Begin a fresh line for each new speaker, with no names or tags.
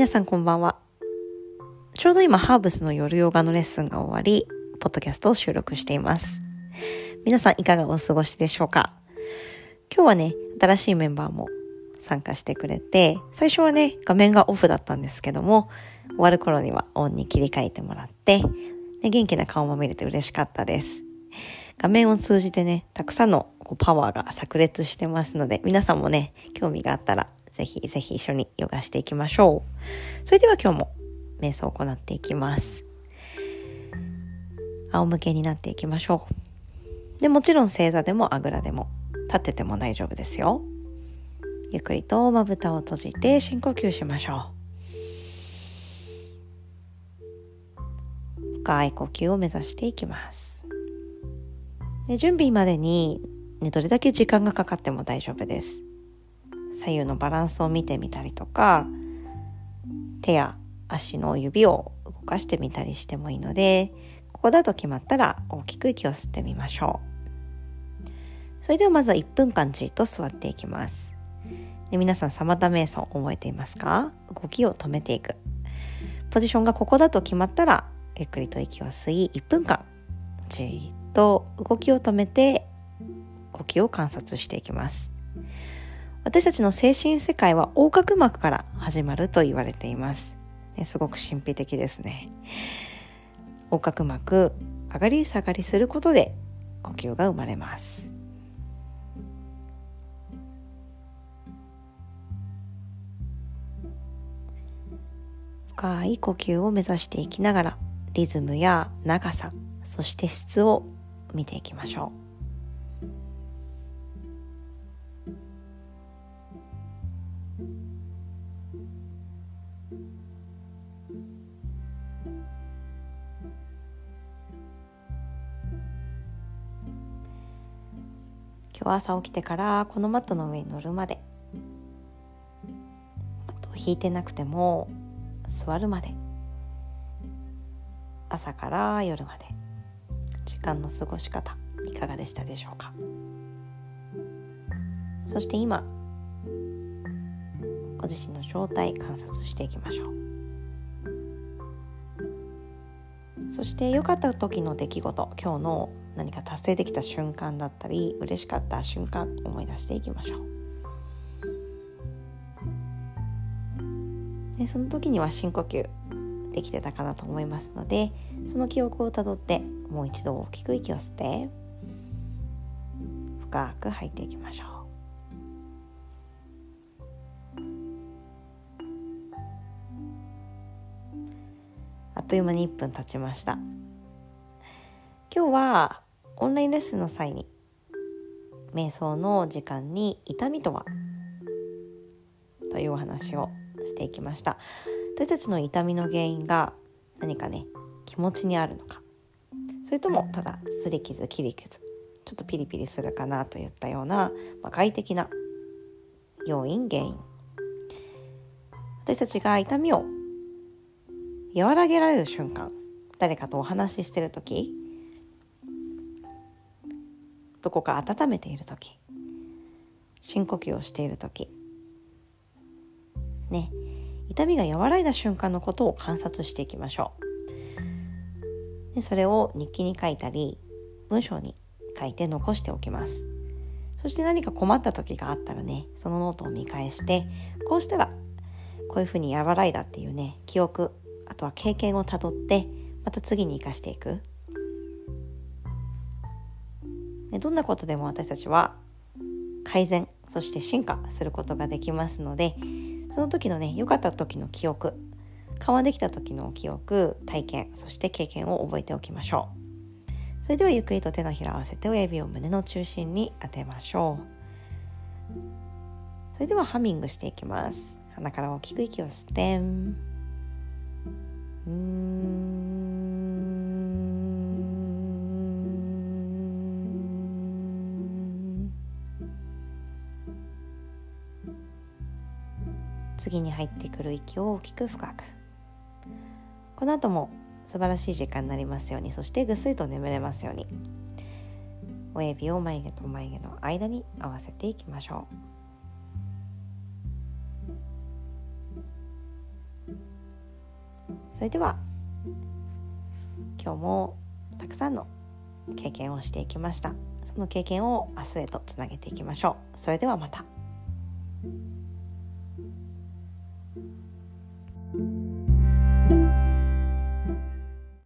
皆さんこんばんは。ちょうど今、ハーブスの夜ヨガのレッスンが終わり、ポッドキャストを収録しています。皆さんいかがお過ごしでしょうか？今日はね、新しいメンバーも参加してくれて、最初はね、画面がオフだったんですけども、終わる頃にはオンに切り替えてもらって、で元気な顔も見れて嬉しかったです。画面を通じてね、たくさんのこうパワーが炸裂してますので、皆さんもね、興味があったら、ぜひぜひ一緒にヨガしていきましょう。それでは今日も瞑想を行っていきます。仰向けになっていきましょう。で、もちろん正座でもあぐらでも、立ってても大丈夫ですよ。ゆっくりとまぶたを閉じて深呼吸しましょう。深い呼吸を目指していきます。で準備までに、ね、どれだけ時間がかかっても大丈夫です。左右のバランスを見てみたりとか、手や足の指を動かしてみたりしてもいいので、ここだと決まったら大きく息を吸ってみましょう。それではまずは1分間じっと座っていきます。で皆さん、サマタ瞑想覚えていますか？動きを止めていく。ポジションがここだと決まったら、ゆっくりと息を吸い、1分間、じっと動きを止めて呼吸を観察していきます私たちの精神世界は横隔膜から始まると言われています、ね、すごく神秘的ですね。横隔膜上がり下がりすることで呼吸が生まれます。深い呼吸を目指していきながらリズムや長さそして質を見ていきましょう。今日朝起きてからこのマットの上に乗るまで。マットを引いてなくても座るまで。朝から夜まで。時間の過ごし方いかがでしたでしょうか？そして今自身の状態観察していきましょう。そして良かった時の出来事今日の何か達成できた瞬間だったり嬉しかった瞬間思い出していきましょう。でその時には深呼吸できてたかなと思いますのでその記憶をたどってもう一度大きく息を吸って深く吐いていきましょう。という間に1分経ちました。今日はオンラインレッスンの際に瞑想の時間に痛みとは？というお話をしていきました。私たちの痛みの原因が何かね？気持ちにあるのか。それともただすり傷切り傷ちょっとピリピリするかなといったような、まあ、外的な要因原因。私たちが痛みを和らげられる瞬間誰かとお話ししてる時どこか温めている時深呼吸をしている時ね痛みが和らいだ瞬間のことを観察していきましょう。でそれを日記に書いたり文章に書いて残しておきます。そして何か困った時があったらねそのノートを見返してこうしたらこういうふうに和らいだっていうね記憶あとは経験をたどってまた次に生かしていく。どんなことでも私たちは改善そして進化することができますのでその時のね良かった時の記憶緩和できた時の記憶体験そして経験を覚えておきましょう。それではゆっくりと手のひらを合わせて親指を胸の中心に当てましょう。それではハミングしていきます。鼻から大きく息を吸って次に入ってくる息を大きく深く。この後も素晴らしい時間になりますようにそしてぐっすりと眠れますように。親指を眉毛と眉毛の間に合わせていきましょう。それでは今日もたくさんの経験をしていきました。その経験を明日へとつなげていきましょう。それではまた。